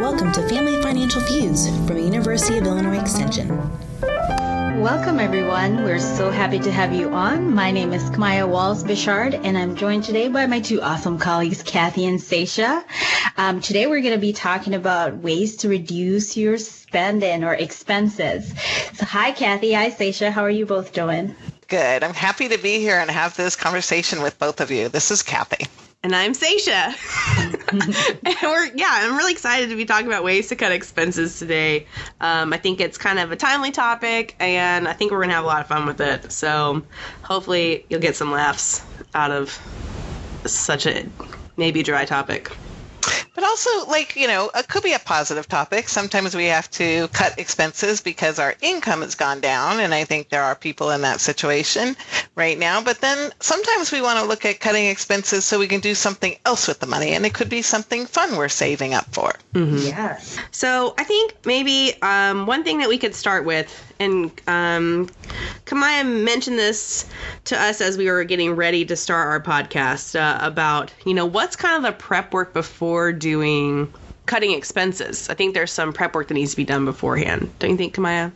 Welcome to Family Financial Views from University of Illinois Extension. Welcome, everyone. We're so happy to have you on. My name is Camaya Wallace-Bechard, and I'm joined today by my two awesome colleagues, Kathy and Sasha. Um, today, we're going to be talking about ways to reduce your spending or expenses. So, hi, Kathy. Hi, Sasha. How are you both doing? Good. I'm happy to be here and have this conversation with both of you. This is Kathy. And I'm Sasha. and we're yeah, I'm really excited to be talking about ways to cut expenses today. Um, I think it's kind of a timely topic, and I think we're gonna have a lot of fun with it. So hopefully you'll get some laughs out of such a maybe dry topic but also like you know it could be a positive topic. Sometimes we have to cut expenses because our income has gone down and i think there are people in that situation right now. But then sometimes we want to look at cutting expenses so we can do something else with the money and it could be something fun we're saving up for. Mm-hmm. yes. So i think maybe um, one thing that we could start with and um, Camaya mentioned this to us as we were getting ready to start our podcast uh, about, you know, what's kind of the prep work before doing cutting expenses. I think there's some prep work that needs to be done beforehand. Don't you think, Camaya?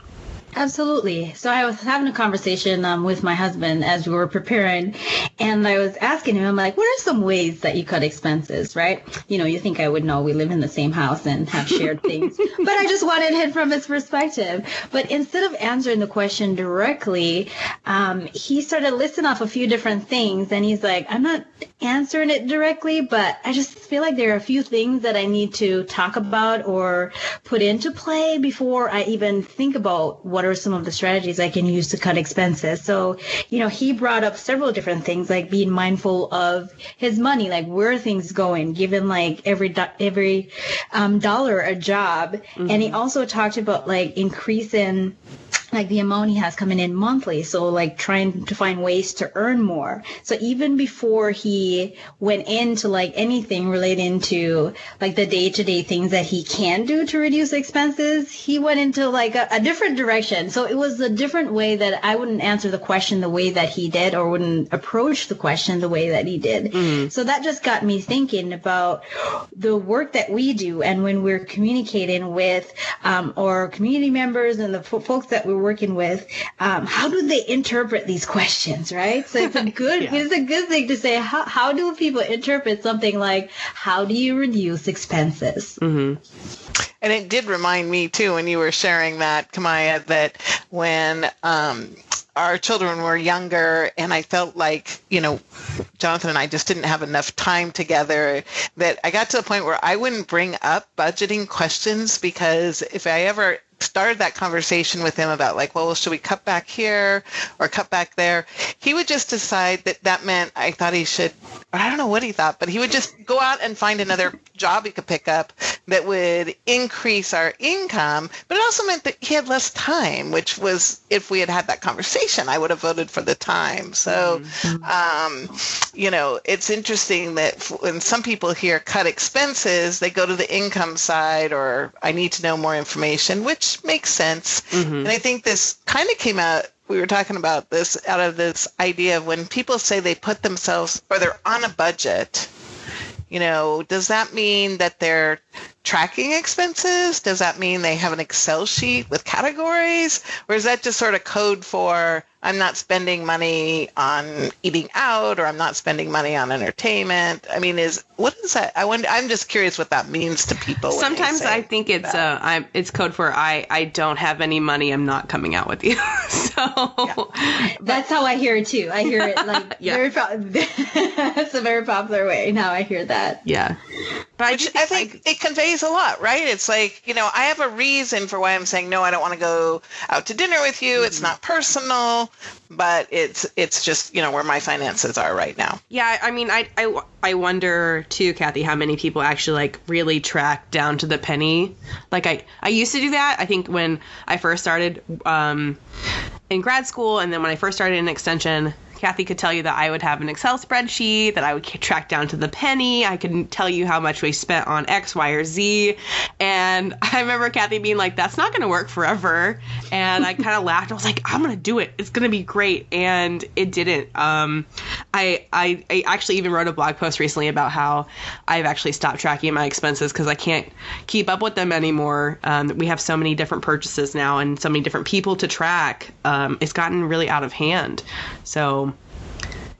Absolutely. So I was having a conversation um, with my husband as we were preparing, and I was asking him, I'm like, what are some ways that you cut expenses, right? You know, you think I would know. We live in the same house and have shared things, but I just wanted him from his perspective. But instead of answering the question directly, um, he started listing off a few different things, and he's like, I'm not answering it directly, but I just feel like there are a few things that I need to talk about or put into play before I even think about what what are some of the strategies I can use to cut expenses? So, you know, he brought up several different things like being mindful of his money, like where are things going, given like every do- every um, dollar a job, mm-hmm. and he also talked about like increasing like the amount he has coming in monthly. So like trying to find ways to earn more. So even before he went into like anything relating to like the day to day things that he can do to reduce expenses, he went into like a, a, different direction. So it was a different way that I wouldn't answer the question the way that he did or wouldn't approach the question the way that he did. Mm. So that just got me thinking about the work that we do and when we're communicating with um, our community members and the folks that we're working with, um, how do they interpret these questions, right? So it's a good, yeah. it's a good thing to say, how, how do people interpret something like, how do you reduce expenses? Mm-hmm. And it did remind me too, when you were sharing that, Camaya, that when um, our children were younger and I felt like, you know, Jonathan and I just didn't have enough time together that I got to the point where I wouldn't bring up budgeting questions because if I ever started that conversation with him about like, well, should we cut back here or cut back there? He would just decide that that meant I thought he should, I don't know what he thought, but he would just go out and find another job he could pick up that would increase our income. But it also meant that he had less time, which was if we had had that conversation, I would have voted for the time. So, mm-hmm. um, you know, it's interesting that when some people hear cut expenses, they go to the income side or I need to know more information, which makes sense. Mm-hmm. And I think this kind of came out we were talking about this out of this idea of when people say they put themselves or they're on a budget you know does that mean that they're tracking expenses does that mean they have an excel sheet with categories or is that just sort of code for I'm not spending money on eating out or I'm not spending money on entertainment. I mean, is what is that? I wonder. I'm just curious what that means to people. Sometimes I think it's that. uh, I'm, it's code for I I don't have any money. I'm not coming out with you. so yeah. that's how I hear it too. I hear it like yeah. very. that's a very popular way. Now I hear that. Yeah. But Which I, I think I, it conveys a lot, right? It's like you know I have a reason for why I'm saying no. I don't want to go out to dinner with you. Mm-hmm. It's not personal but it's it's just you know where my finances are right now yeah i mean i i, I wonder too kathy how many people actually like really track down to the penny like i i used to do that i think when i first started um in grad school and then when i first started in extension Kathy could tell you that I would have an Excel spreadsheet that I would track down to the penny. I could tell you how much we spent on X, Y, or Z. And I remember Kathy being like, "That's not going to work forever," and I kind of laughed. I was like, "I'm going to do it. It's going to be great," and it didn't. Um, I, I I actually even wrote a blog post recently about how I've actually stopped tracking my expenses because I can't keep up with them anymore. Um, we have so many different purchases now and so many different people to track. Um, it's gotten really out of hand. So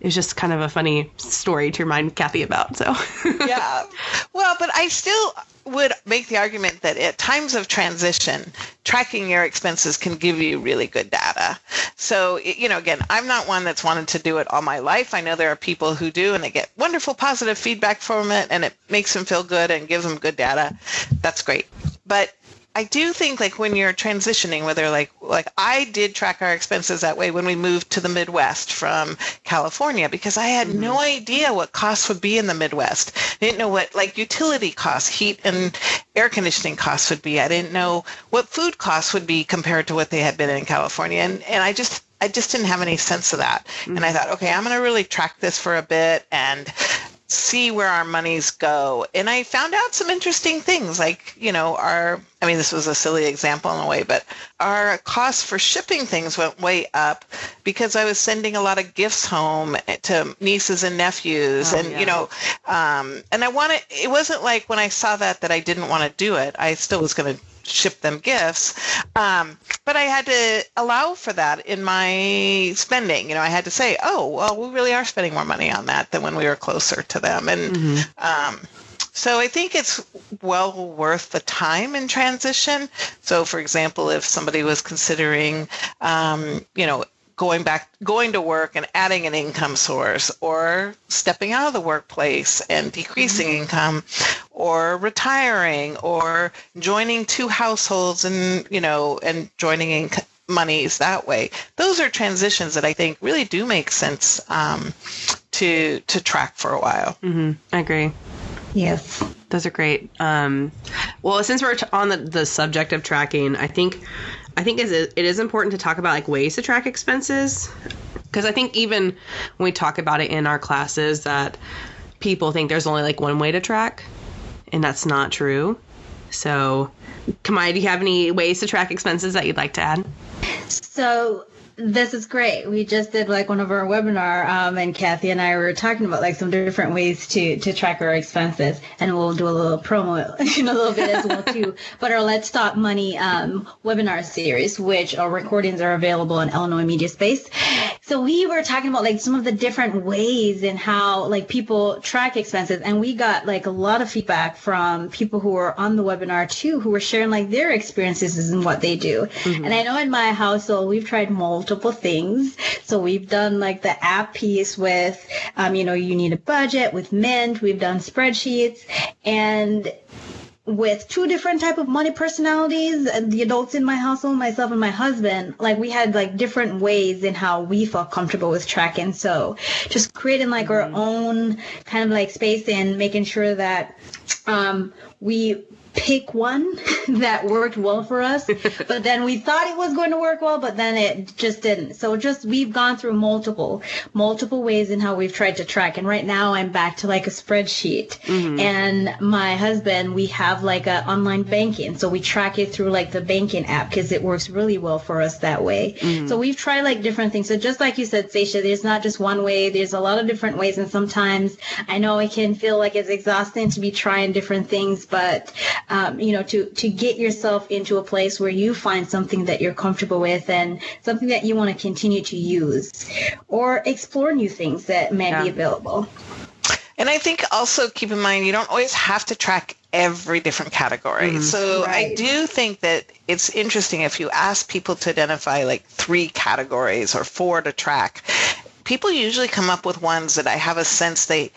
it was just kind of a funny story to remind Kathy about. So yeah. Well, but I still would make the argument that at times of transition, tracking your expenses can give you really good data. So, you know, again, I'm not one that's wanted to do it all my life. I know there are people who do and they get wonderful positive feedback from it and it makes them feel good and gives them good data. That's great. But I do think like when you're transitioning, whether like like I did track our expenses that way when we moved to the Midwest from California because I had mm-hmm. no idea what costs would be in the Midwest. I didn't know what like utility costs, heat and air conditioning costs would be. I didn't know what food costs would be compared to what they had been in California. And and I just I just didn't have any sense of that. Mm-hmm. And I thought, okay, I'm going to really track this for a bit and see where our monies go. And I found out some interesting things like, you know, our, I mean, this was a silly example in a way, but our cost for shipping things went way up because I was sending a lot of gifts home to nieces and nephews. Oh, and, yeah. you know, um, and I wanted, it wasn't like when I saw that that I didn't want to do it. I still was going to ship them gifts. Um, but I had to allow for that in my spending. You know, I had to say, oh, well, we really are spending more money on that than when we were closer to them. And mm-hmm. um, so I think it's well worth the time in transition. So, for example, if somebody was considering, um, you know, going back going to work and adding an income source or stepping out of the workplace and decreasing mm-hmm. income or retiring or joining two households and you know and joining in monies that way. Those are transitions that i think really do make sense um, to to track for a while. Mm-hmm. i agree. Yes. Those are great. Um, well since we're on the, the subject of tracking i think I think it is important to talk about like ways to track expenses because I think even when we talk about it in our classes that people think there's only like one way to track and that's not true. So, Camaya, do you have any ways to track expenses that you'd like to add? So, this is great. We just did like one of our webinar, um, and Kathy and I were talking about like some different ways to to track our expenses, and we'll do a little promo in a little bit as well too. But our Let's Talk Money um, webinar series, which our recordings are available in Illinois Media Space. So we were talking about like some of the different ways and how like people track expenses, and we got like a lot of feedback from people who were on the webinar too, who were sharing like their experiences and what they do. Mm-hmm. And I know in my household we've tried multiple multiple things. So we've done like the app piece with, um, you know, you need a budget with Mint. We've done spreadsheets and with two different type of money personalities the adults in my household myself and my husband like we had like different ways in how we felt comfortable with tracking so just creating like mm-hmm. our own kind of like space and making sure that um, we pick one that worked well for us. but then we thought it was going to work well, but then it just didn't. So just we've gone through multiple, multiple ways in how we've tried to track. And right now I'm back to like a spreadsheet. Mm-hmm. And my husband, we have like a online banking. So we track it through like the banking app because it works really well for us that way. Mm-hmm. So we've tried like different things. So just like you said, Sasha, there's not just one way. There's a lot of different ways. And sometimes I know it can feel like it's exhausting to be trying different things, but um, you know, to, to get yourself into a place where you find something that you're comfortable with and something that you want to continue to use or explore new things that may yeah. be available. And I think also keep in mind you don't always have to track every different category. Mm-hmm. So right. I do think that it's interesting if you ask people to identify like three categories or four to track. People usually come up with ones that I have a sense they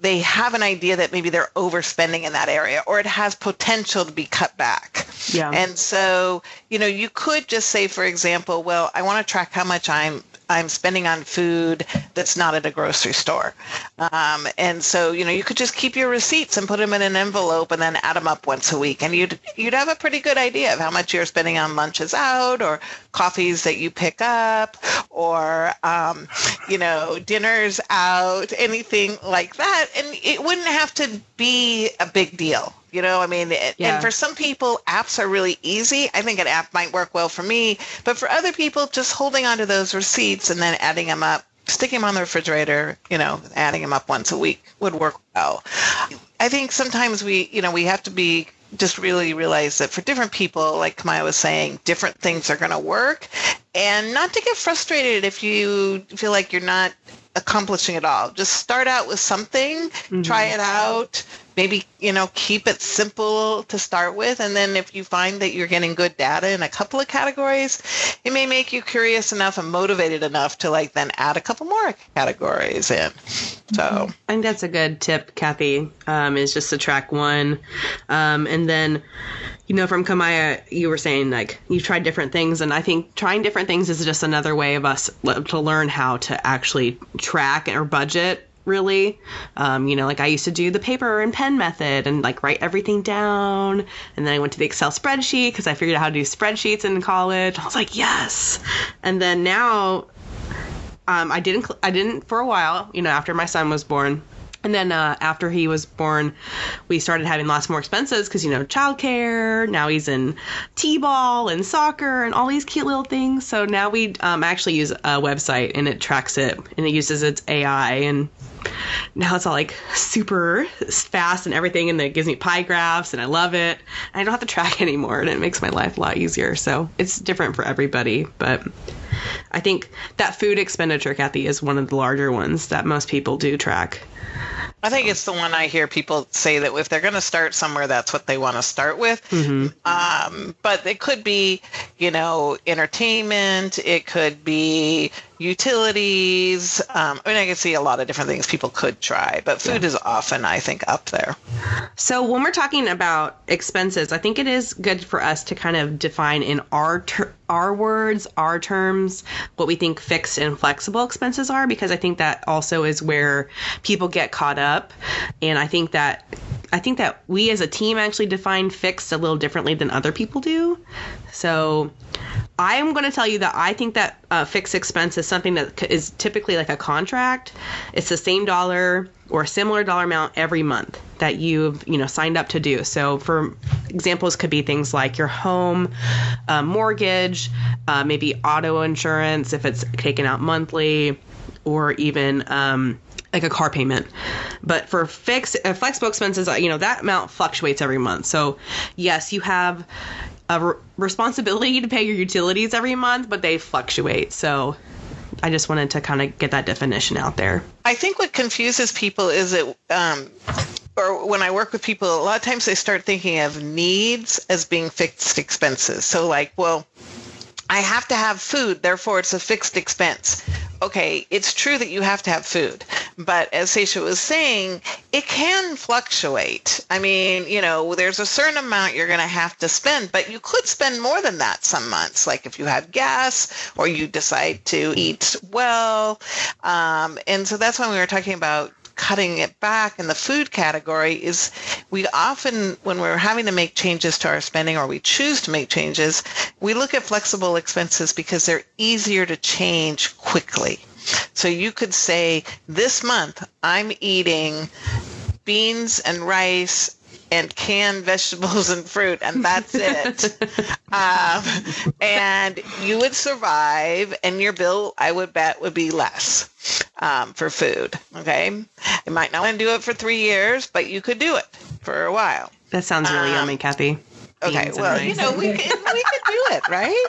they have an idea that maybe they're overspending in that area or it has potential to be cut back. Yeah. And so, you know, you could just say, for example, well, I want to track how much I'm I'm spending on food that's not at a grocery store. Um, and so, you know, you could just keep your receipts and put them in an envelope and then add them up once a week. And you'd, you'd have a pretty good idea of how much you're spending on lunches out or coffees that you pick up or, um, you know, dinners out, anything like that. And it wouldn't have to be a big deal. You know, I mean, it- Yeah. and for some people, apps are really easy. I think an app might work well for me, but for other people, just holding onto those receipts and then adding them up, sticking them on the refrigerator, you know, adding them up once a week would work well. I think sometimes we, you know, we have to be just really realize that for different people, like Camaya was saying, different things are going to work, and not to get frustrated if you feel like you're not accomplishing it all. Just start out with something, mm-hmm. try it out. Maybe, you know, keep it simple to start with. And then if you find that you're getting good data in a couple of categories, it may make you curious enough and motivated enough to like then add a couple more categories in. So I think that's a good tip, Kathy. Um, is just to track one, um, and then, you know, from Camaya, you were saying like you've tried different things, and I think trying different things is just another way of us to learn how to actually track or budget. Really, um, you know, like I used to do the paper and pen method and like write everything down, and then I went to the Excel spreadsheet because I figured out how to do spreadsheets in college. I was like, yes, and then now um, I didn't I didn't for a while, you know, after my son was born. And then uh, after he was born, we started having lots more expenses because, you know, childcare. Now he's in t-ball and soccer and all these cute little things. So now we um, actually use a website and it tracks it and it uses its AI and now it's all like super fast and everything and it gives me pie graphs and I love it. I don't have to track anymore and it makes my life a lot easier. So it's different for everybody, but I think that food expenditure, Kathy, is one of the larger ones that most people do track. I think it's the one I hear people say that if they're going to start somewhere, that's what they want to start with. Um, but it could be, you know, entertainment. It could be utilities. Um, I mean, I can see a lot of different things people could try, but food is often, I think, up there. So when we're talking about expenses, I think it is good for us to kind of define in our ter- our words, our terms, what we think fixed and flexible expenses are, because I think that also is where people get caught up, and I think that. I think that we as a team actually define fixed a little differently than other people do. So I am going to tell you that I think that uh, fixed expense is something that is typically like a contract. It's the same dollar or a similar dollar amount every month that you've you know signed up to do. So for examples could be things like your home uh, mortgage, uh, maybe auto insurance if it's taken out monthly, or even um, like a car payment. But for fixed uh, flexible expenses, uh, you know that amount fluctuates every month. So yes, you have a re- responsibility to pay your utilities every month, but they fluctuate. So I just wanted to kind of get that definition out there. I think what confuses people is that, um, or when I work with people, a lot of times they start thinking of needs as being fixed expenses. So, like, well, I have to have food, therefore it's a fixed expense. Okay, it's true that you have to have food, but as Sasha was saying, it can fluctuate. I mean, you know, there's a certain amount you're going to have to spend, but you could spend more than that some months, like if you have gas or you decide to eat well. Um, and so that's when we were talking about cutting it back. In the food category is we often when we're having to make changes to our spending or we choose to make changes we look at flexible expenses because they're easier to change quickly. So you could say this month i'm eating beans and rice and canned vegetables and fruit, and that's it. um, and you would survive, and your bill, I would bet, would be less um, for food. Okay, you might not want to do it for three years, but you could do it for a while. That sounds really Um, yummy, Kathy. Okay, well, rice. you know, we could we could do it, right?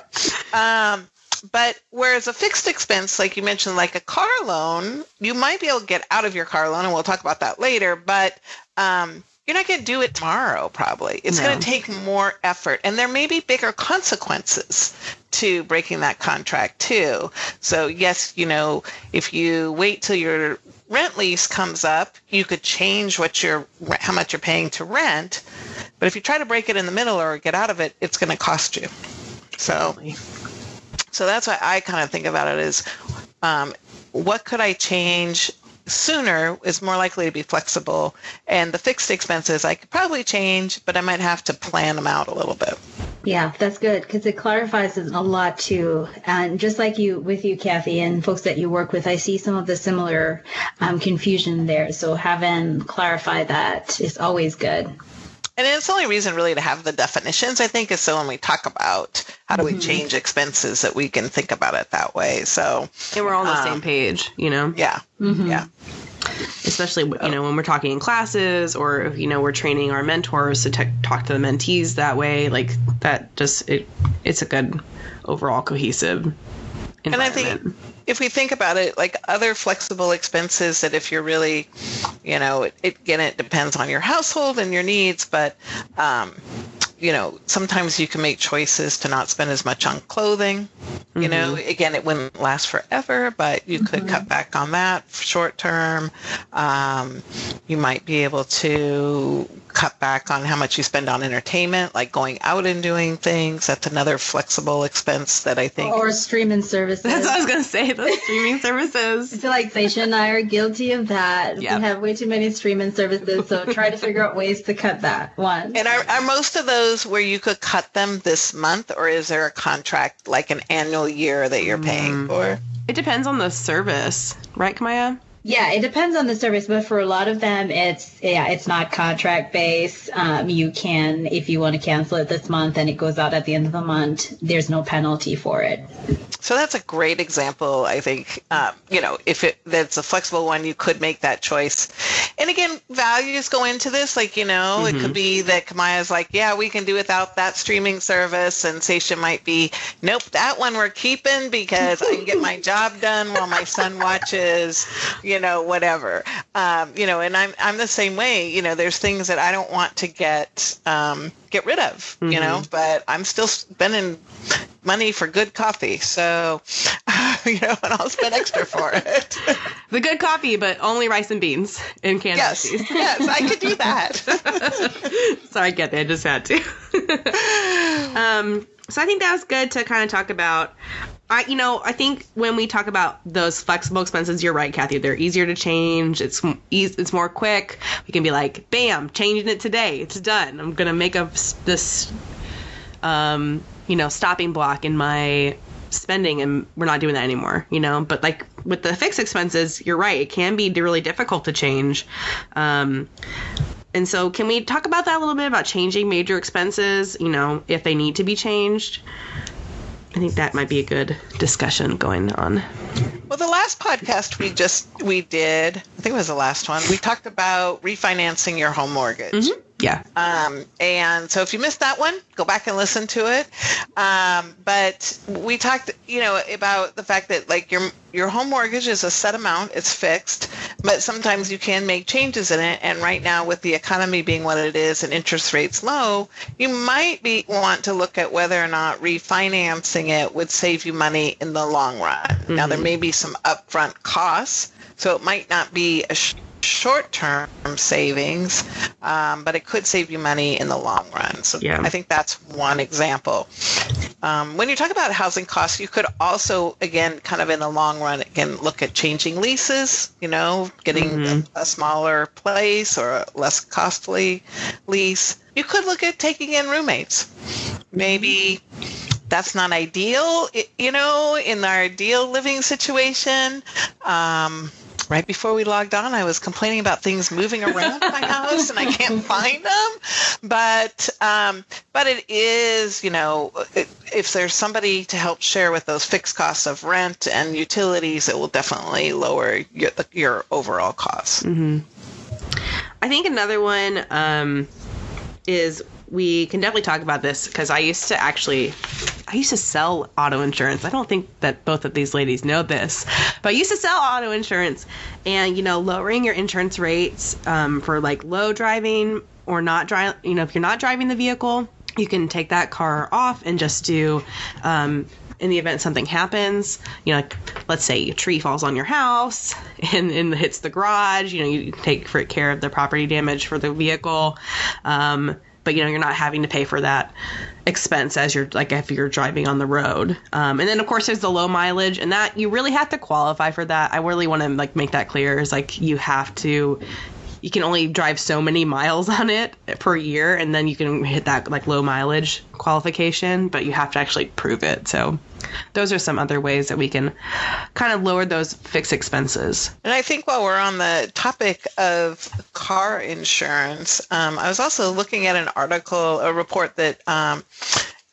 Um, but whereas a fixed expense, like you mentioned, like a car loan, you might be able to get out of your car loan, and we'll talk about that later. But um, you're not going to do it tomorrow, probably. It's No. going to take more effort, and there may be bigger consequences to breaking that contract too. So yes, you know, if you wait till your rent lease comes up, you could change what you're how much you're paying to rent. But if you try to break it in the middle or get out of it, it's going to cost you. So, so that's why I kind of think about it is um, what could I change sooner is more likely to be flexible, and the fixed expenses I could probably change, but I might have to plan them out a little bit. Yeah, that's good because it clarifies a lot too. And just like you, with you, Kathy, and folks that you work with, I see some of the similar um, confusion there. So having clarified that is always good. And it's the only reason really to have the definitions, I think, is so when we talk about how do we Mm-hmm. change expenses that we can think about it that way. So And we're all on the Um, same page, you know? yeah. Yeah. especially you know when we're talking in classes or if, you know we're training our mentors to te- talk to the mentees that way like that just it it's a good overall cohesive And I think if we think about it, like other flexible expenses that if you're really, you know, it, it again, it depends on your household and your needs, but, um, you know, sometimes you can make choices to not spend as much on clothing. You know, again, it wouldn't last forever, but you could cut back on that short term. Um, you might be able to cut back on how much you spend on entertainment, like going out and doing things. That's another flexible expense that I think. Or streaming services. that's what i was gonna say the streaming I services feel like Sasha and I are guilty of that. Yep. We have way too many streaming services, so try to figure out ways to cut that one. And are, are most of those where you could cut them this month, or is there a contract, like an annual year that you're paying mm. for? it depends on the service right camaya Yeah, it depends on the service, but for a lot of them, it's yeah, it's not contract based. Um, you can, if you want to cancel it this month and it goes out at the end of the month, there's no penalty for it. So that's a great example. I think, um, you know, if it that's a flexible one, you could make that choice. And again, values go into this. Like, you know, it could be that Camaya's like, yeah, we can do without that streaming service, and Sasha might be, nope, that one we're keeping because I can get my job done while my son watches, you know, whatever. Um, you know, and I'm I'm the same way. You know, there's things that I don't want to get um, get rid of. You know, but I'm still spending money for good coffee. So, you know, and I'll spend extra for it. the good coffee but only rice and beans in Kansas yes, yes, I could do that. Sorry, it. I just had to. um, so I think that was good to kind of talk about. I, you know, I think when we talk about those flexible expenses, you're right, Kathy. They're easier to change. It's it's more quick. We can be like, bam, changing it today. It's done. I'm gonna make up this, um, you know, stopping block in my spending, and we're not doing that anymore. You know, but like with the fixed expenses, you're right. It can be really difficult to change. Um, and so, can we talk about that a little bit about changing major expenses? You know, if they need to be changed. I think that might be a good discussion going on. Well, the last podcast we just we did, I think it was the last one. We talked about refinancing your home mortgage. Mm-hmm. Yeah. Um, and so if you missed that one, go back and listen to it. Um, but we talked, you know, about the fact that like your your home mortgage is a set amount, it's fixed, but sometimes you can make changes in it. And right now, with the economy being what it is and interest rates low, you might be want to look at whether or not refinancing it would save you money in the long run. Now there may be some upfront costs, so it might not be a sh- short-term savings, um, but it could save you money in the long run. So Yeah. I think that's one example. Um, when you talk about housing costs, you could also, again, kind of in the long run, again, look at changing leases, you know, getting a, a smaller place or a less costly lease. You could look at taking in roommates. Maybe that's not ideal, you know, in our ideal living situation. Um, right before we logged on, I was complaining about things moving around my house and I can't find them. But um, but it is, you know, it, if there's somebody to help share with those fixed costs of rent and utilities, it will definitely lower your your overall costs. I think another one um, is we can definitely talk about this because I used to actually, I used to sell auto insurance. I don't think that both of these ladies know this, but I used to sell auto insurance, and you know, lowering your insurance rates um, for like low driving or not drive. You know, if you're not driving the vehicle, you can take that car off and just do. Um, in the event something happens, you know, like, let's say a tree falls on your house and, and hits the garage, you know, you take for care of the property damage for the vehicle. Um, but you know, you're not having to pay for that expense as you're like if you're driving on the road. Um, and then of course there's the low mileage and that you really have to qualify for that. I really want to like make that clear is like you have to you can only drive so many miles on it per year and then you can hit that like low mileage qualification but you have to actually prove it so those are some other ways that we can kind of lower those fixed expenses. And I think while we're on the topic of car insurance, um, I was also looking at an article, a report that um,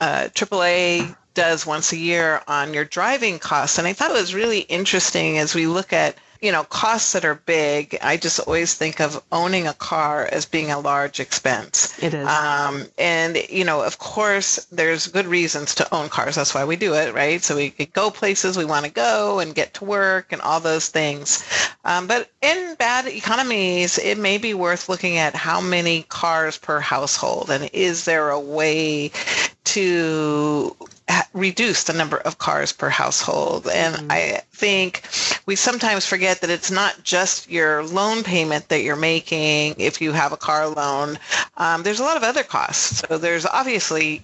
uh, AAA does once a year on your driving costs. And I thought it was really interesting as we look at you know, costs that are big, I just always think of owning a car as being a large expense. It is. Um, and, you know, of course, there's good reasons to own cars. That's why we do it, right? So we could go places we want to go and get to work and all those things. Um, but in bad economies, it may be worth looking at how many cars per household and is there a way to reduce the number of cars per household. And mm-hmm. I think we sometimes forget that it's not just your loan payment that you're making if you have a car loan. Um, there's a lot of other costs. So there's obviously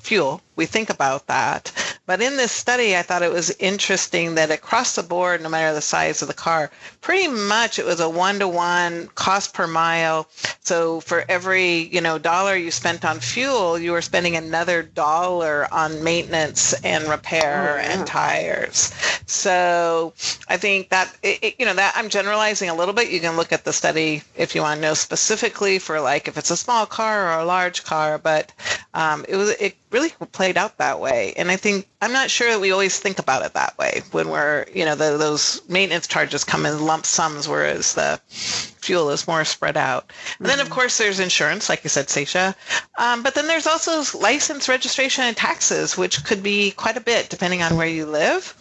fuel. We think about that. But in this study, I thought it was interesting that across the board, no matter the size of the car, pretty much it was a one-to-one cost per mile. So for every, you know, dollar you spent on fuel, you were spending another dollar on maintenance and repair oh, yeah. and tires. So I think that, it, you know, that I'm generalizing a little bit. You can look at the study if you want to know specifically for like if it's a small car or a large car, but um, it was, it really played out that way. And I think I'm not sure that we always think about it that way when we're, you know, the, those maintenance charges come in lump sums, whereas the fuel is more spread out. And then, of mm-hmm. course, there's insurance, like you said, Sasha. Um, but then there's also license, registration, and taxes, which could be quite a bit depending on where you live.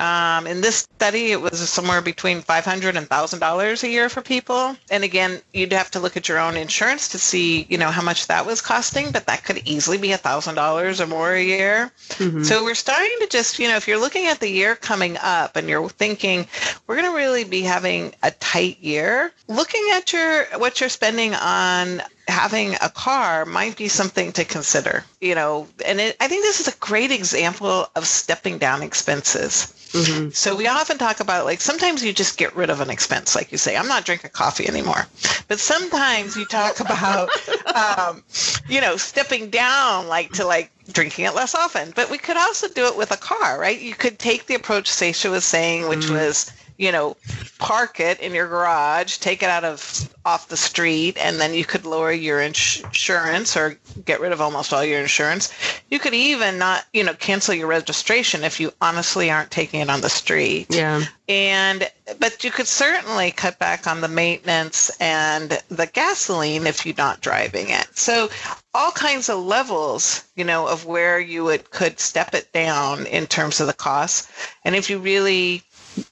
Um, in this study, it was somewhere between $500 and $1,000 a year for people. And again, you'd have to look at your own insurance to see, you know, how much that was costing, but that could easily be $1,000 or more a year. Mm-hmm. So we're starting to just, you know, if you're looking at the year coming up and you're thinking, we're going to really be having a tight year, looking at your what you're spending on having a car might be something to consider you know and it, i think this is a great example of stepping down expenses mm-hmm. so we often talk about like sometimes you just get rid of an expense like you say i'm not drinking coffee anymore but sometimes you talk about um, you know stepping down like to like drinking it less often but we could also do it with a car right you could take the approach Sasha was saying which mm-hmm. was you know, park it in your garage, take it out of off the street, and then you could lower your ins- insurance or get rid of almost all your insurance. You could even not, you know, cancel your registration if you honestly aren't taking it on the street. Yeah. And but you could certainly cut back on the maintenance and the gasoline if you're not driving it. So all kinds of levels, you know, of where you would could step it down in terms of the costs. And if you really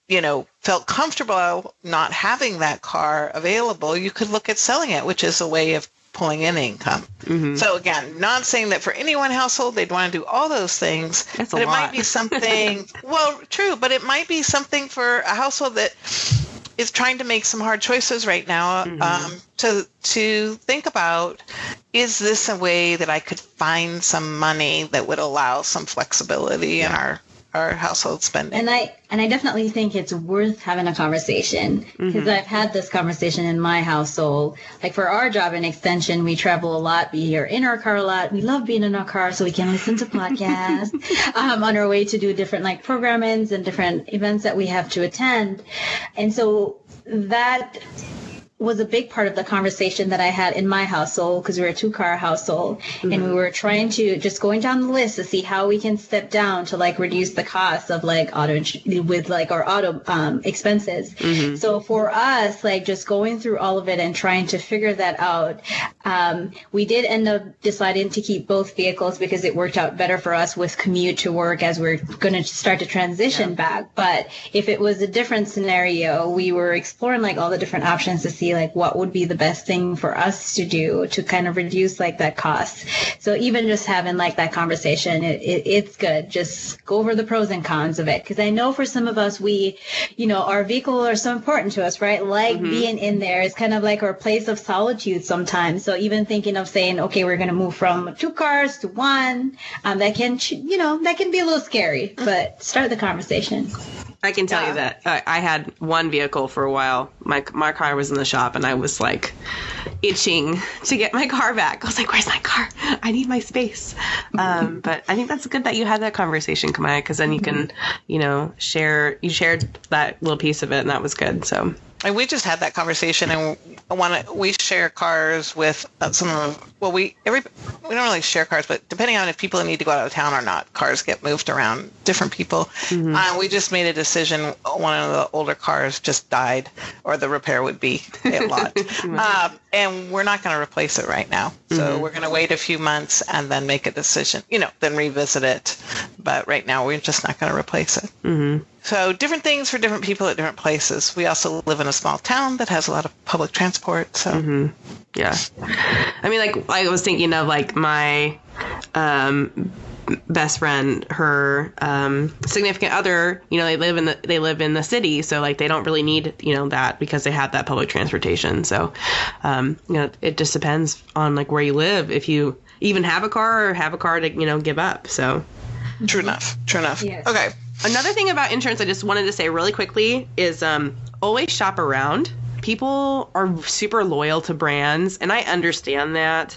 you know, felt comfortable not having that car available, you could look at selling it, which is a way of pulling in income. Mm-hmm. So again, not saying that for any one household they'd want to do all those things, That's but it lot. might be something. well, true, but it might be something for a household that is trying to make some hard choices right now mm-hmm. um, to to think about is this a way that I could find some money that would allow some flexibility yeah. in our our household spending. And I and I definitely think it's worth having a conversation because mm-hmm. I've had this conversation in my household. Like for our job in extension, we travel a lot. We are in our car a lot. We love being in our car so we can listen to podcasts um, on our way to do different like programmings and different events that we have to attend. And so that was a big part of the conversation that I had in my household because we were a two car household mm-hmm. and we were trying to just going down the list to see how we can step down to like reduce the cost of like auto with like our auto um, expenses. Mm-hmm. So for us, like just going through all of it and trying to figure that out, um, we did end up deciding to keep both vehicles because it worked out better for us with commute to work as we're going to start to transition yeah. back. But if it was a different scenario, we were exploring like all the different options to see see like what would be the best thing for us to do to kind of reduce like that cost. So even just having like that conversation, it, it, it's good. Just go over the pros and cons of it. Cause I know for some of us, we, you know, our vehicle are so important to us, right? Like mm-hmm. being in there is kind of like our place of solitude sometimes. So even thinking of saying, okay, we're going to move from two cars to one, um, that can, you know, that can be a little scary, but start the conversation. I can tell Yeah. you that uh, I had one vehicle for a while. My my car was in the shop, and I was like itching to get my car back. I was like, "Where's my car? I need my space." Um, but I think that's good that you had that conversation, Camaya, because then you can, you know, share. You shared that little piece of it, and that was good. So And we just had that conversation, and want to. We share cars with uh, some of. Well, we every we don't really share cars, but depending on if people need to go out of town or not, cars get moved around different people. Uh, we just made a decision. One of the older cars just died, or the repair would be a lot, uh, and we're not going to replace it right now. So we're going to wait a few months and then make a decision. You know, then revisit it. But right now, we're just not going to replace it. So different things for different people at different places. We also live in a small town that has a lot of public transport. So yeah, I mean, like I was thinking of like my um, best friend, her um, significant other. You know, they live in the they live in the city, so like they don't really need you know that because they have that public transportation. So, um, you know, it just depends on like where you live. If you even have a car or have a car to you know give up. So. true enough. True enough. Yes. Okay. Another thing about insurance I just wanted to say really quickly is um, always shop around. People are super loyal to brands, and I understand that.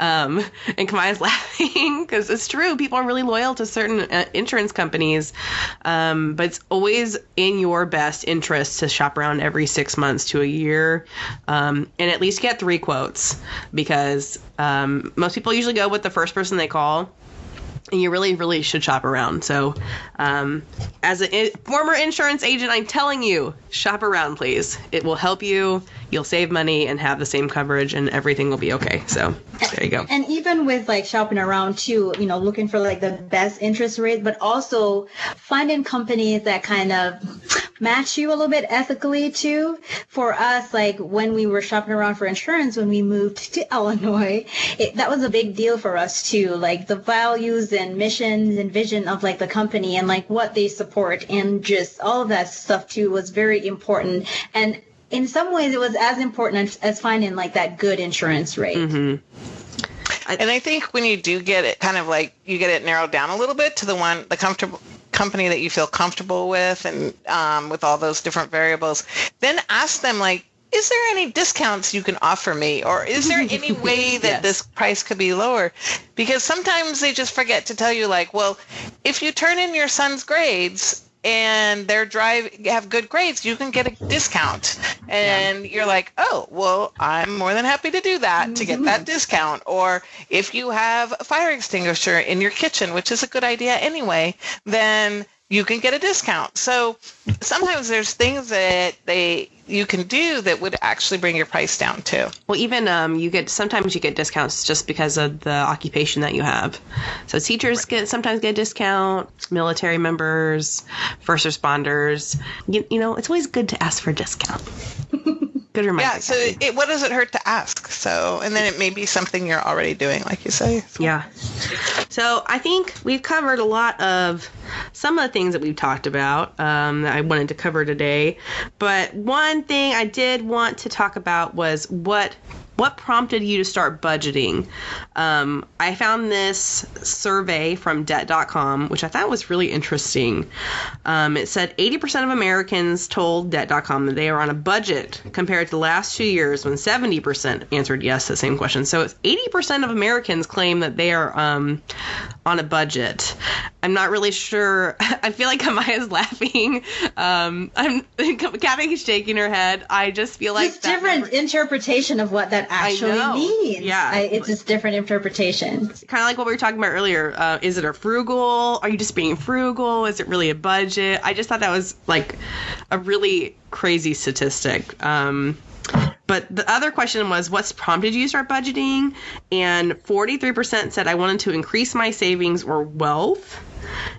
Um, and Camaya's laughing because it's true. People are really loyal to certain uh, insurance companies, um, but it's always in your best interest to shop around every six months to a year um, and at least get three quotes because um, most people usually go with the first person they call and you really, really should shop around. So, um, as a former insurance agent, I'm telling you, shop around, please. It will help you. You'll save money and have the same coverage, and everything will be okay. So, there you go. And even with like shopping around too, you know, looking for like the best interest rate, but also finding companies that kind of match you a little bit ethically too. For us, like when we were shopping around for insurance when we moved to Illinois, it, that was a big deal for us too. Like the values and missions and vision of like the company and like what they support and just all of that stuff too was very important. And in some ways, it was as important as, as finding like that good insurance rate. Mm-hmm. And I think when you do get it, kind of like you get it narrowed down a little bit to the one, the comfortable company that you feel comfortable with, and um, with all those different variables, then ask them like, is there any discounts you can offer me, or is there any way that Yes. this price could be lower? Because sometimes they just forget to tell you like, well, if you turn in your son's grades and they're drive have good grades, you can get a discount. And you're like, oh, well, I'm more than happy to do that to get that mm-hmm. discount. Or if you have a fire extinguisher in your kitchen, which is a good idea anyway, then you can get a discount. So sometimes there's things that they you can do that would actually bring your price down too. Well, even um, you get sometimes you get discounts just because of the occupation that you have. So teachers get sometimes get a discount. Military members, first responders. You, you know, it's always good to ask for a discount. good reminder. Yeah, so it, what does it hurt to ask? So, and then it may be something you're already doing, like you say. Yeah. So I think we've covered a lot of some of the things that we've talked about um, that I wanted to cover today. But one thing I did want to talk about was what what prompted you to start budgeting. Um, I found this survey from Debt.com, which I thought was really interesting. Um, it said 80% of Americans told Debt.com that they are on a budget compared to the last two years when 70% answered yes to the same question. So it's 80% of Americans claim that they are um, on a budget. I'm not really sure. I feel like Amaya's laughing. Um, I'm Kathy's shaking her head. I just feel like it's different number- interpretation of what that actually means. Yeah. I, it's just different interpretation. kind of like what we were talking about earlier. Uh, is it a frugal? Are you just being frugal? Is it really a budget? I just thought that was like a really crazy statistic. Um, but the other question was, what's prompted you to start budgeting? And 43% said I wanted to increase my savings or wealth,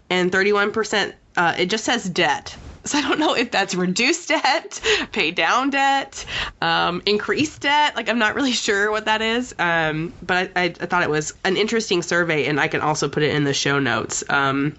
and 31% uh, it just says debt. So I don't know if that's reduced debt, pay down debt, um, increased debt. Like I'm not really sure what that is. Um, but I, I, thought it was an interesting survey, and I can also put it in the show notes. Um,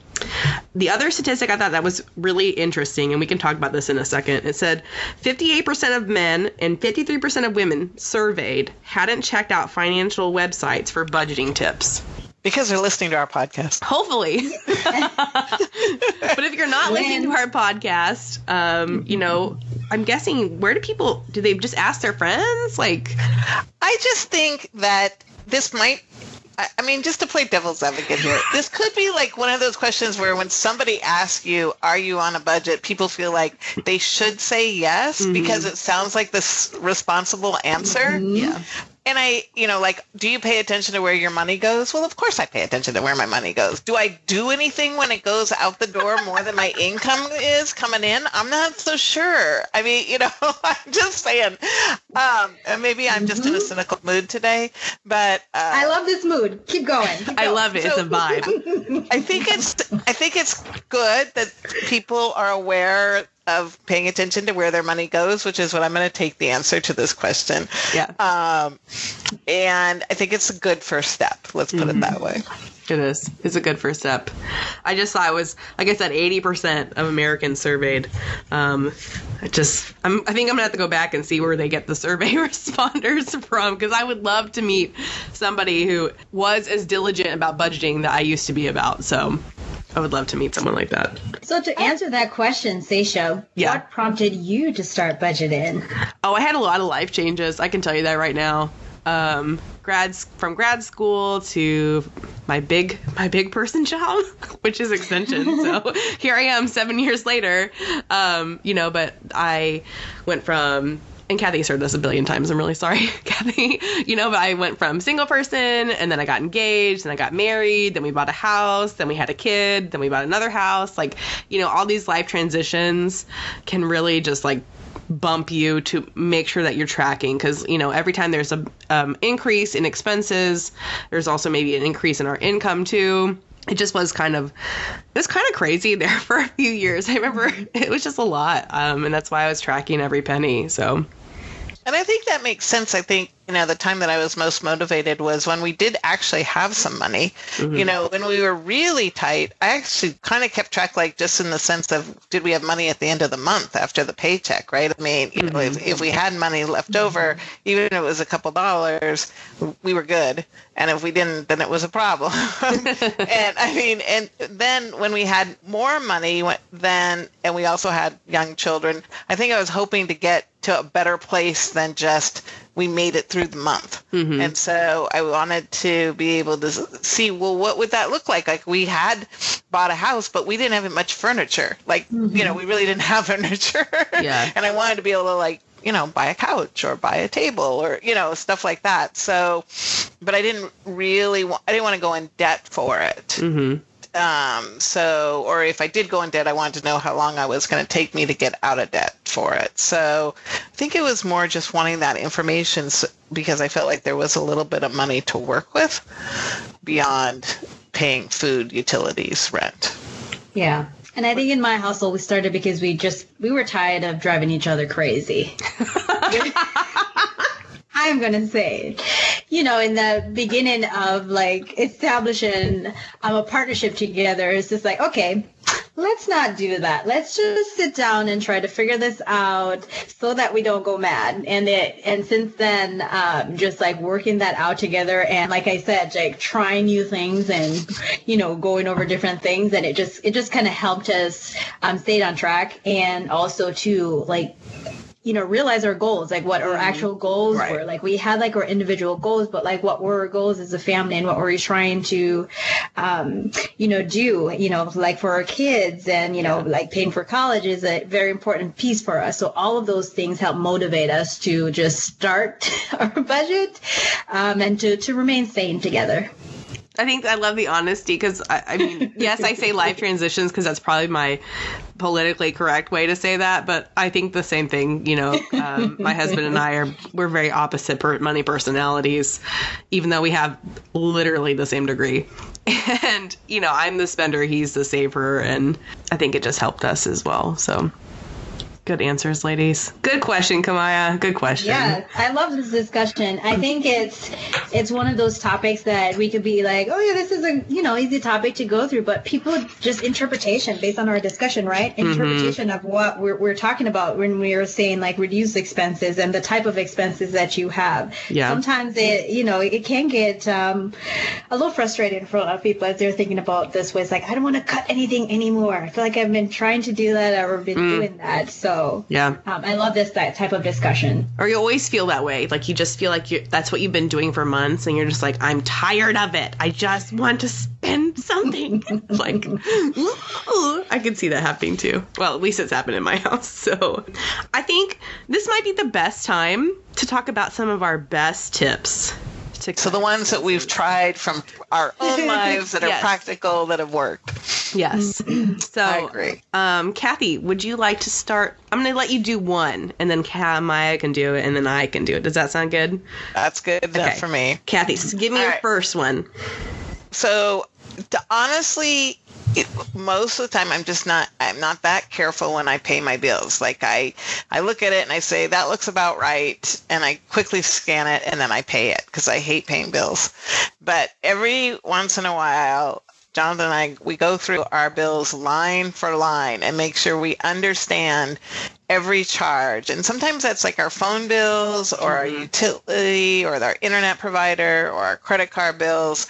the other statistic I thought that was really interesting, and we can talk about this in a second. It said 58% of men and 53% of women surveyed hadn't checked out financial websites for budgeting tips. Because they're listening to our podcast. Hopefully. but if you're not listening to our podcast, um, you know, I'm guessing where do people do they just ask their friends? Like I just think that this might I- I mean, just to play devil's advocate here, this could be like one of those questions where when somebody asks you, Are you on a budget? people feel like they should say yes because it sounds like this responsible answer. yeah. And I, you know, like, do you pay attention to where your money goes? Well, of course I pay attention to where my money goes. Do I do anything when it goes out the door more than my income is coming in? I'm not so sure. I mean, you know, I'm just saying. Um, and maybe I'm just in a cynical mood today, but uh, I love this mood. Keep going. Keep I love it. It's a vibe. I think it's I think it's good that people are aware of paying attention to where their money goes, which is what I'm going to take the answer to this question. Yeah. Um, and I think it's a good first step. Let's put it that way. It is. It's a good first step. I just thought it was, like I said, 80% of Americans surveyed. Um, I just, I'm, I think I'm gonna have to go back and see where they get the survey responders from because I would love to meet somebody who was as diligent about budgeting that I used to be about. So I would love to meet someone like that. So to answer that question, Sasha, Yeah. what prompted you to start budgeting? Oh, I had a lot of life changes. I can tell you that right now. Um, grads from grad school to my big my big person job, which is extension. so here I am, seven years later. Um, you know, but I went from and Kathy's heard this a billion times. I'm really sorry, Kathy. You know, but I went from single person and then I got engaged and I got married. Then we bought a house. Then we had a kid. Then we bought another house. Like, you know, all these life transitions can really just like bump you to make sure that you're tracking because you know every time there's a um, increase in expenses there's also maybe an increase in our income too it just was kind of it was kind of crazy there for a few years i remember it was just a lot um, and that's why i was tracking every penny so And I think that makes sense. I think, you know, the time that I was most motivated was when we did actually have some money. Mm-hmm. You know, when we were really tight, I actually kind of kept track, like just in the sense of did we have money at the end of the month after the paycheck, right? I mean, you know, if, mm-hmm. if we had money left over, mm-hmm. even if it was a couple dollars, we were good. And if we didn't, then it was a problem. and I mean, and then when we had more money then, and we also had young children, I think I was hoping to get to a better place than just we made it through the month. Mm-hmm. And so I wanted to be able to see, well, what would that look like? Like we had bought a house, but we didn't have much furniture. Like, you know, mm-hmm. we really didn't have furniture. Yeah. and I wanted to be able to like, you know, buy a couch or buy a table or, you know, stuff like that. So, but I didn't really want, I didn't want to go in debt for it. Mm-hmm. Um, so, or if I did go in debt, I wanted to know how long I was going to take me to get out of debt for it. So I think it was more just wanting that information because I felt like there was a little bit of money to work with beyond paying food, utilities, rent. Yeah. And I think in my household we started because we just we were tired of driving each other crazy. I'm gonna say, you know, in the beginning of like establishing um, a partnership together, it's just like, okay, let's not do that. Let's just sit down and try to figure this out so that we don't go mad. And it, and since then, um, just like working that out together, and like I said, like trying new things and you know going over different things, and it just it just kind of helped us um, stay on track, and also to like you know realize our goals like what our actual goals Right. were. Like we had like our individual goals but like what were our goals as a family and what were we trying to um you know do you know like for our kids and you know like paying for college is a very important piece for us. So all of those things help motivate us to just start our budget um, and to to remain sane together I think I love the honesty because I, I mean, yes, I say life transitions because that's probably my politically correct way to say that, but I think the same thing. You know, um, my husband and I are we're very opposite per- money personalities, even though we have literally the same degree. And you know, I'm the spender, he's the saver, and I think it just helped us as well. So. Good answers, ladies. Good question, Camaya. Good question. Yeah, I love this discussion. I think it's it's one of those topics that we could be like, oh yeah, this is a you know easy topic to go through, but people just interpretation based on our discussion, right? Interpretation of what we're, we're talking about when we are saying like reduce expenses and the type of expenses that you have. Yeah. Sometimes it you know it can get um, a little frustrating for a lot of people as they're thinking about this way. It's like I don't want to cut anything anymore. I feel like I've been trying to do that or been doing that. So Yeah. um, I love this that type of discussion. Or you always feel that way. Like you just feel like you that's what you've been doing for months and you're just like, I'm tired of it. I just want to spend something. like I can see that happening too. Well, at least it's happened in my house. So I think this might be the best time to talk about some of our best tips. To So the ones that we've tried from our own lives that are Yes. practical that have worked. Yes. So I agree. Um, Kathy, would you like to start? I'm going to let you do one, and then Ka- Maya can do it, and then I can do it. Does that sound good? That's good Okay. for me. Kathy, so give me All your right. first one. So to honestly, it, most of the time I'm just not I'm not that careful when I pay my bills. Like I I look at it and I say that looks about right and I quickly scan it and then I pay it because I hate paying bills. But every once in a while Jonathan and I we go through our bills line for line and make sure we understand every charge. And sometimes that's like our phone bills or our mm-hmm. utility or our internet provider or our credit card bills.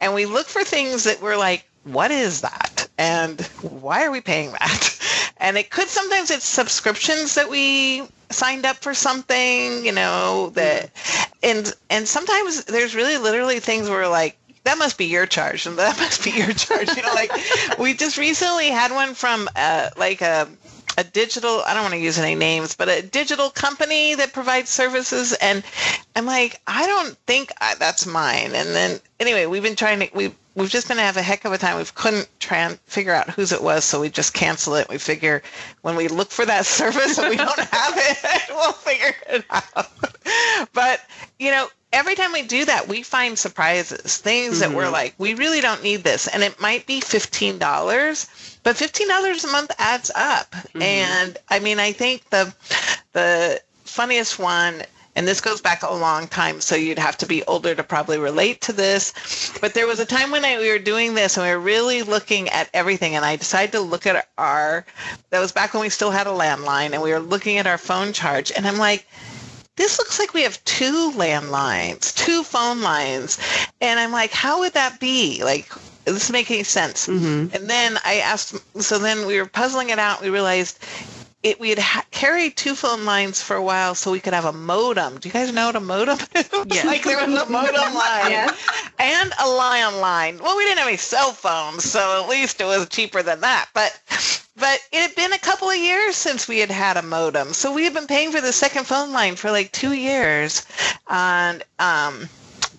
And we look for things that we're like, what is that? And why are we paying that? And it could sometimes it's subscriptions that we signed up for something, you know, that and and sometimes there's really literally things where we're like that must be your charge and that must be your charge you know like we just recently had one from uh, like a a digital i don't want to use any names but a digital company that provides services and i'm like i don't think I, that's mine and then anyway we've been trying to we we've just been have a heck of a time. We couldn't try and figure out whose it was so we just cancel it. We figure when we look for that service and we don't have it we'll figure it out. But you know every time we do that we find surprises things that we're mm-hmm. like we really don't need this. And it might be $15 but $15 a month adds up. Mm-hmm. And i mean i think the the funniest one and this goes back a long time, so you'd have to be older to probably relate to this. But there was a time when I, we were doing this and we were really looking at everything, and I decided to look at our, that was back when we still had a landline, and we were looking at our phone charge, and I'm like, this looks like we have two landlines, two phone lines. And I'm like, how would that be? Like, does this make any sense? Mm-hmm. And then I asked, so then we were puzzling it out. We realized it, we had ha- carried two phone lines for a while so we could have a modem. Do you guys know what a modem is? Yeah. like there was a modem line Yeah. and a landline. Well, we didn't have any cell phones, so at least it was cheaper than that. But but it had been a couple of years since we had had a modem, so we had been paying for the second phone line for like two years, and um,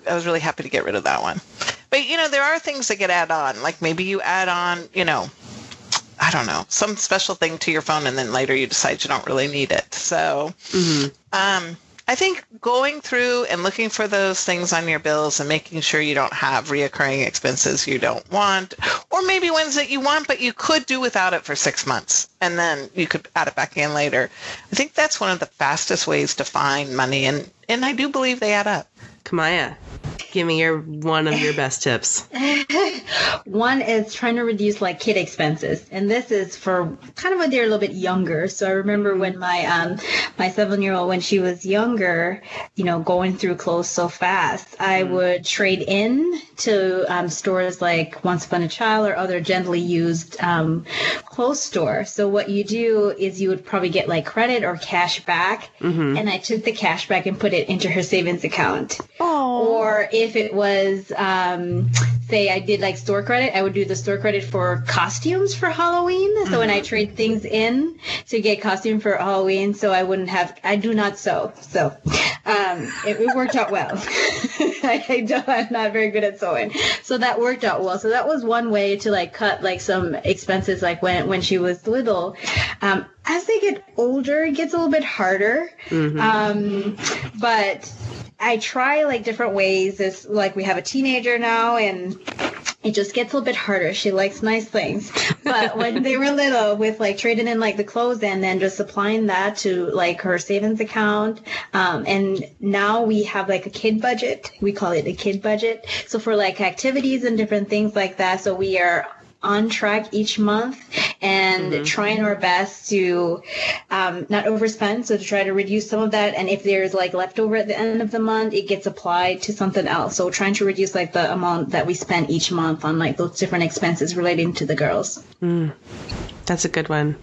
I was really happy to get rid of that one. But you know, there are things that get add on, like maybe you add on, you know. I don't know, some special thing to your phone, and then later you decide you don't really need it. So, um, I think going through and looking for those things on your bills and making sure you don't have reoccurring expenses you don't want, or maybe ones that you want but you could do without it for six months and then you could add it back in later. I think that's one of the fastest ways to find money, and and I do believe they add up. Camaya, give me your one of your best tips. One is trying to reduce like kid expenses, and this is for kind of when they're a little bit younger. So I remember when my um my seven year old when she was younger, you know, going through clothes so fast, I would trade in to um, stores like Once Upon a Child or other gently used um, clothes store. So what you do is you would probably get like credit or cash back, and I took the cash back and put it into her savings account. Or if it was, um, say, I did like store credit, I would do the store credit for costumes for Halloween. So when I trade things in to get costume for Halloween, so I wouldn't have, I do not sew. So um, it, it worked out well. I, don't, I'm not very good at sewing. So that worked out well. So that was one way to like cut like some expenses, like when, when she was little. Um, as they get older, it gets a little bit harder. Um, but I try like different ways. It's like we have a teenager now, and it just gets a little bit harder. She likes nice things. But when they were little, with like trading in like the clothes and then just applying that to like her savings account. Um, and now we have like a kid budget. We call it a kid budget. So for like activities and different things like that. So we are on track each month and mm-hmm. trying our best to um, not overspend. So to try to reduce some of that. And if there's like leftover at the end of the month, it gets applied to something else. So trying to reduce like the amount that we spend each month on like those different expenses relating to the girls. Mm. That's a good one.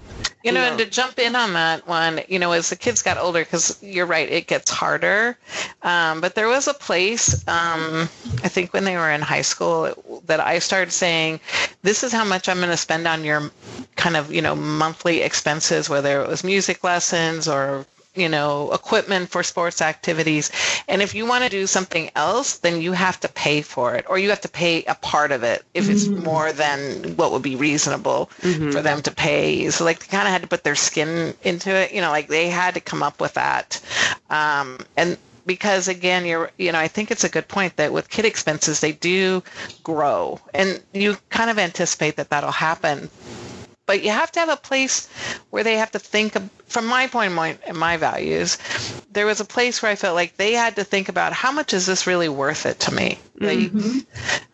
You know, and to jump in on that one, you know, as the kids got older, because you're right, it gets harder. Um, but there was a place, um, I think when they were in high school, that I started saying, this is how much I'm going to spend on your kind of, you know, monthly expenses, whether it was music lessons or you know, equipment for sports activities. And if you want to do something else, then you have to pay for it or you have to pay a part of it if it's mm-hmm. more than what would be reasonable mm-hmm. for them to pay. So like they kind of had to put their skin into it, you know, like they had to come up with that. Um, and because again you're you know i think it's a good point that with kid expenses they do grow and you kind of anticipate that that'll happen but you have to have a place where they have to think from my point of point and my values there was a place where i felt like they had to think about how much is this really worth it to me because mm-hmm.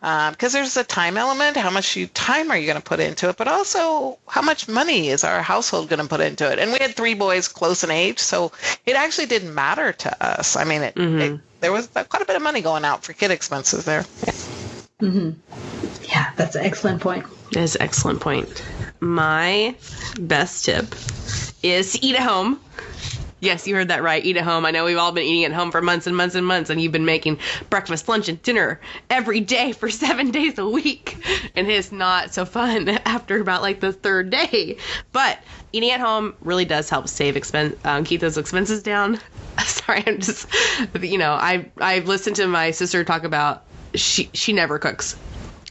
uh, there's a time element how much you, time are you going to put into it but also how much money is our household going to put into it and we had three boys close in age so it actually didn't matter to us i mean it, mm-hmm. it there was quite a bit of money going out for kid expenses there mm-hmm. Yeah that's an excellent point that is excellent point my best tip is to eat at home. Yes, you heard that right. Eat at home. I know we've all been eating at home for months and months and months, and you've been making breakfast, lunch, and dinner every day for seven days a week. And it's not so fun after about like the third day. But eating at home really does help save expense, um, keep those expenses down. Sorry, I'm just, you know, I I've listened to my sister talk about she she never cooks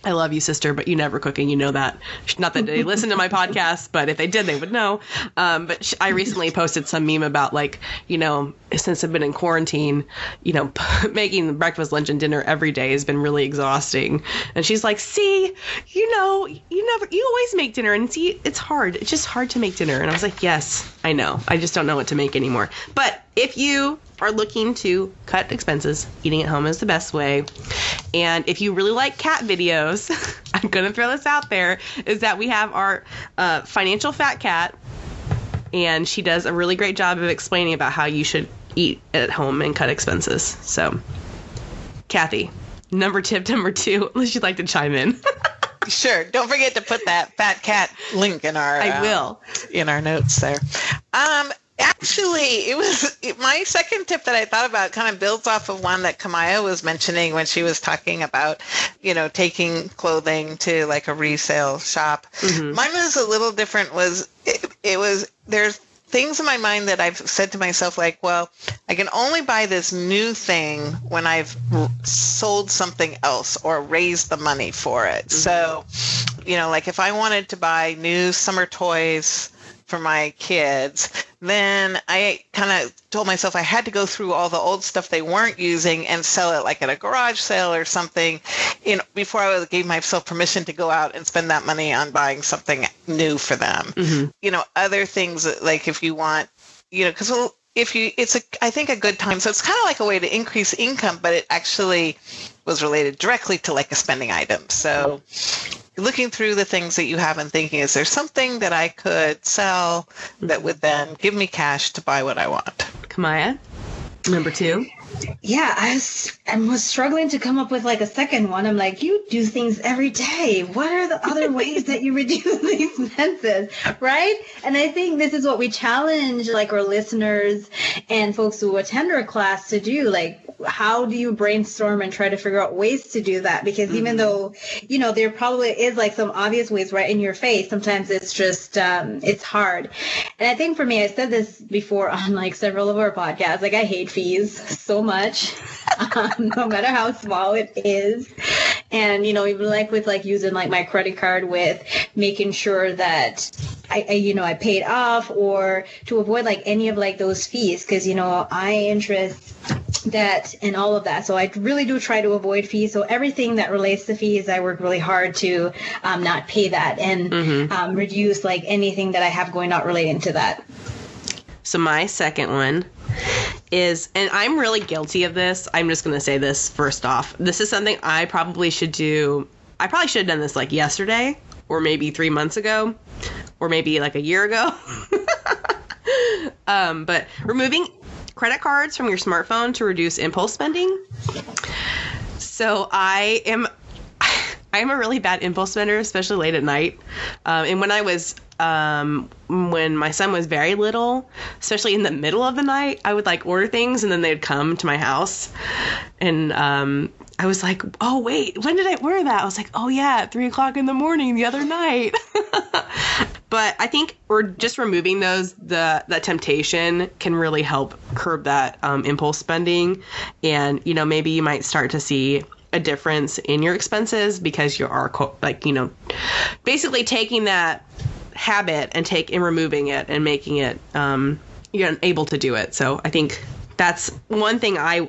I love you, sister, but you never cooking. You know that. Not that they listen to my podcast, but if they did, they would know. Um, but sh- I recently posted some meme about like, you know, since I've been in quarantine, you know, making breakfast, lunch, and dinner every day has been really exhausting. And she's like, "See, you know, you never, you always make dinner, and see, it's hard. It's just hard to make dinner." And I was like, "Yes, I know. I just don't know what to make anymore." But if you are looking to cut expenses, eating at home is the best way. And if you really like cat videos, I'm going to throw this out there is that we have our uh, financial fat cat, and she does a really great job of explaining about how you should eat at home and cut expenses. So, Kathy, number tip number two, unless you'd like to chime in. sure. Don't forget to put that fat cat link in our. I uh, will. in our notes there. Um, Actually, it was my second tip that I thought about kind of builds off of one that Camaya was mentioning when she was talking about, you know, taking clothing to like a resale shop. Mm-hmm. Mine was a little different was it, it was there's things in my mind that I've said to myself like, well, I can only buy this new thing when I've sold something else or raised the money for it. Mm-hmm. So, you know, like if I wanted to buy new summer toys for my kids, then I kind of told myself I had to go through all the old stuff they weren't using and sell it like at a garage sale or something in before I gave myself permission to go out and spend that money on buying something new for them. Mm-hmm. You know, other things like if you want, you know, because if you, it's a, I think a good time. So it's kind of like a way to increase income, but it actually was related directly to like a spending item. So looking through the things that you have and thinking, is there something that I could sell that would then give me cash to buy what I want? Camaya, number two. Yeah, I was, I was struggling to come up with like a second one. I'm like, you do things every day. What are the other ways that you reduce the expenses, right? And I think this is what we challenge like our listeners and folks who attend our class to do. Like, how do you brainstorm and try to figure out ways to do that? Because mm-hmm. even though, you know, there probably is like some obvious ways right in your face, sometimes it's just, um, it's hard. And I think for me, I said this before on like several of our podcasts, like I hate fees so much, um, no matter how small it is. And, you know, even like with like using like my credit card with making sure that I, I, you know, I paid off or to avoid like any of like those fees. Cause, you know, I interest debt and all of that. So I really do try to avoid fees. So everything that relates to fees, I work really hard to um, not pay that and um, reduce like anything that I have going out relating to that. So my second one is, and I'm really guilty of this. I'm just going to say this first off. This is something I probably should do. I probably should have done this like yesterday, or maybe three months ago, or maybe like a year ago. um, but removing credit cards from your smartphone to reduce impulse spending. So I am I am a really bad impulse spender, especially late at night. Um, and when I was, um, when my son was very little, especially in the middle of the night, I would like order things and then they'd come to my house. And um, I was like, oh, wait, when did I order that? I was like, oh, yeah, at three o'clock in the morning the other night. but I think we're just removing those, the that temptation can really help curb that um, impulse spending. And, you know, maybe you might start to see a difference in your expenses because you are like you know basically taking that habit and take in removing it and making it um, you're able to do it. So i think that's one thing i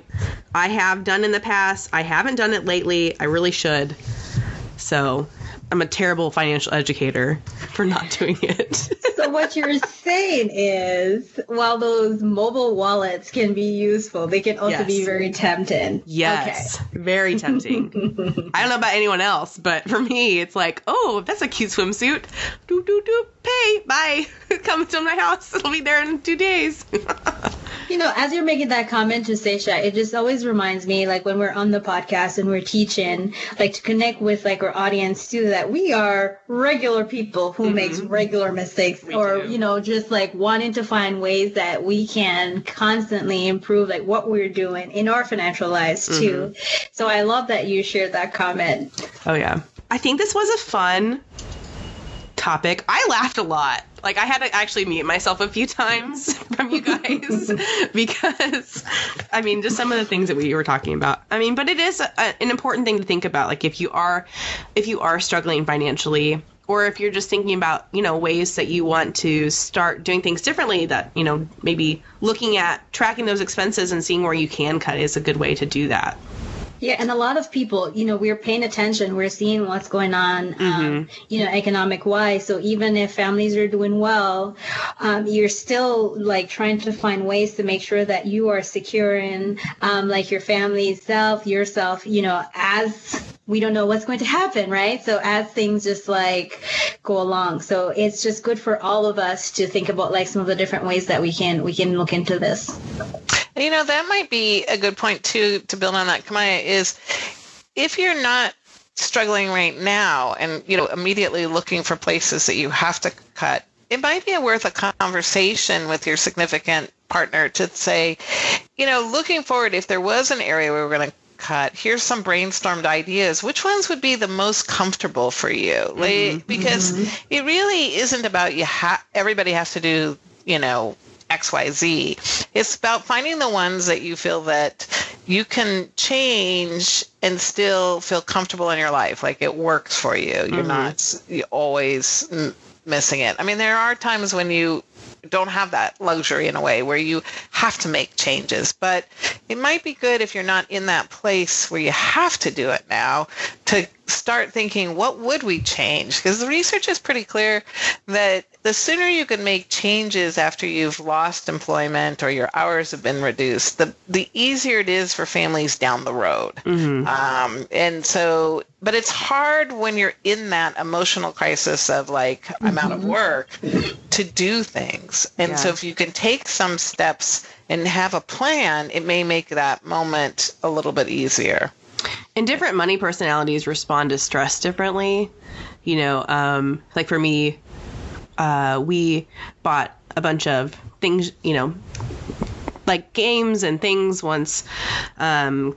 i have done in the past. I haven't done it lately. I really should. So i'm a terrible financial educator for not doing it what you're saying is, while those mobile wallets can be useful, they can also Yes. be very tempting. Yes, very tempting. I don't know about anyone else, but for me, it's like, oh, that's a cute swimsuit. Do do do, pay, bye. Come to my house. It'll be there in two days. You know, as you're making that comment to Sasha, it just always reminds me, like when we're on the podcast and we're teaching, like to connect with like our audience too, that we are regular people who mm-hmm. makes regular mistakes, or do. you know, just like wanting to find ways that we can constantly improve, like what we're doing in our financial lives too. Mm-hmm. So I love that you shared that comment. oh yeah, I think this was a fun topic. I laughed a lot. Like I had to actually mute myself a few times from you guys because I mean just some of the things that we were talking about. I mean, but it is a, an important thing to think about like if you are if you are struggling financially or if you're just thinking about, you know, ways that you want to start doing things differently that, you know, maybe looking at tracking those expenses and seeing where you can cut is a good way to do that. Yeah, and a lot of people, you know, we're paying attention. We're seeing what's going on, um, you know, economic wise. So even if families are doing well, um, you're still like trying to find ways to make sure that you are securing, um, like your family self, yourself, you know, as we don't know what's going to happen, right? So as things just like go along, so it's just good for all of us to think about like some of the different ways that we can we can look into this. You know, that might be a good point too to build on that, Camaya, is if you're not struggling right now and, you know, immediately looking for places that you have to cut, it might be worth a conversation with your significant partner to say, you know, looking forward, if there was an area where we're going to cut, here's some brainstormed ideas. Which ones would be the most comfortable for you? Mm-hmm, like, because mm-hmm. it really isn't about you. Ha- everybody has to do, you know, XYZ. It's about finding the ones that you feel that you can change and still feel comfortable in your life. Like it works for you. You're mm-hmm. not you always missing it. I mean, there are times when you don't have that luxury in a way where you have to make changes, but it might be good if you're not in that place where you have to do it now to start thinking, what would we change? Because the research is pretty clear that the sooner you can make changes after you've lost employment or your hours have been reduced, the, the easier it is for families down the road. Um, and so, but it's hard when you're in that emotional crisis of like, I'm out of work to do things. And so if you can take some steps and have a plan, it may make that moment a little bit easier. And different money personalities respond to stress differently. You know, um, like for me, uh, we bought a bunch of things, you know, like games and things once, um,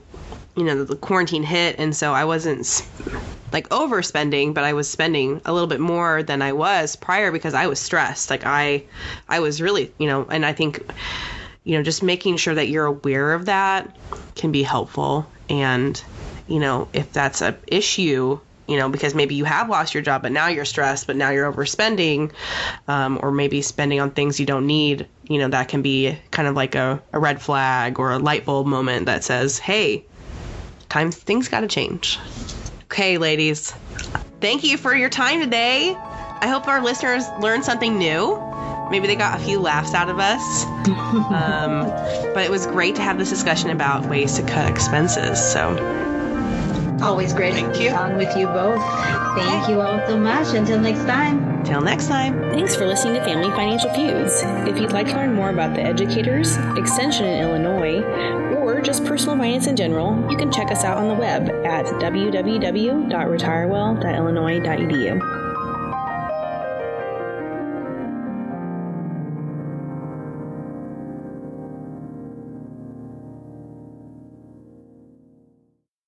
you know, the quarantine hit. And so I wasn't like overspending, but I was spending a little bit more than I was prior because I was stressed. Like I, I was really, you know, and I think, you know, just making sure that you're aware of that can be helpful. And, you know, if that's a issue you know, because maybe you have lost your job, but now you're stressed, but now you're overspending, um, or maybe spending on things you don't need, you know, that can be kind of like a, a red flag or a light bulb moment that says, hey, times things got to change. Okay, ladies, thank you for your time today. I hope our listeners learned something new. Maybe they got a few laughs out of us. um, but it was great to have this discussion about ways to cut expenses. So Always great Thank you. on with you both. Thank you all so much. Until next time. till next time. Thanks for listening to Family Financial Feuds. If you'd like to learn more about the educators, Extension in Illinois, or just personal finance in general, you can check us out on the web at www.retirewell.illinois.edu.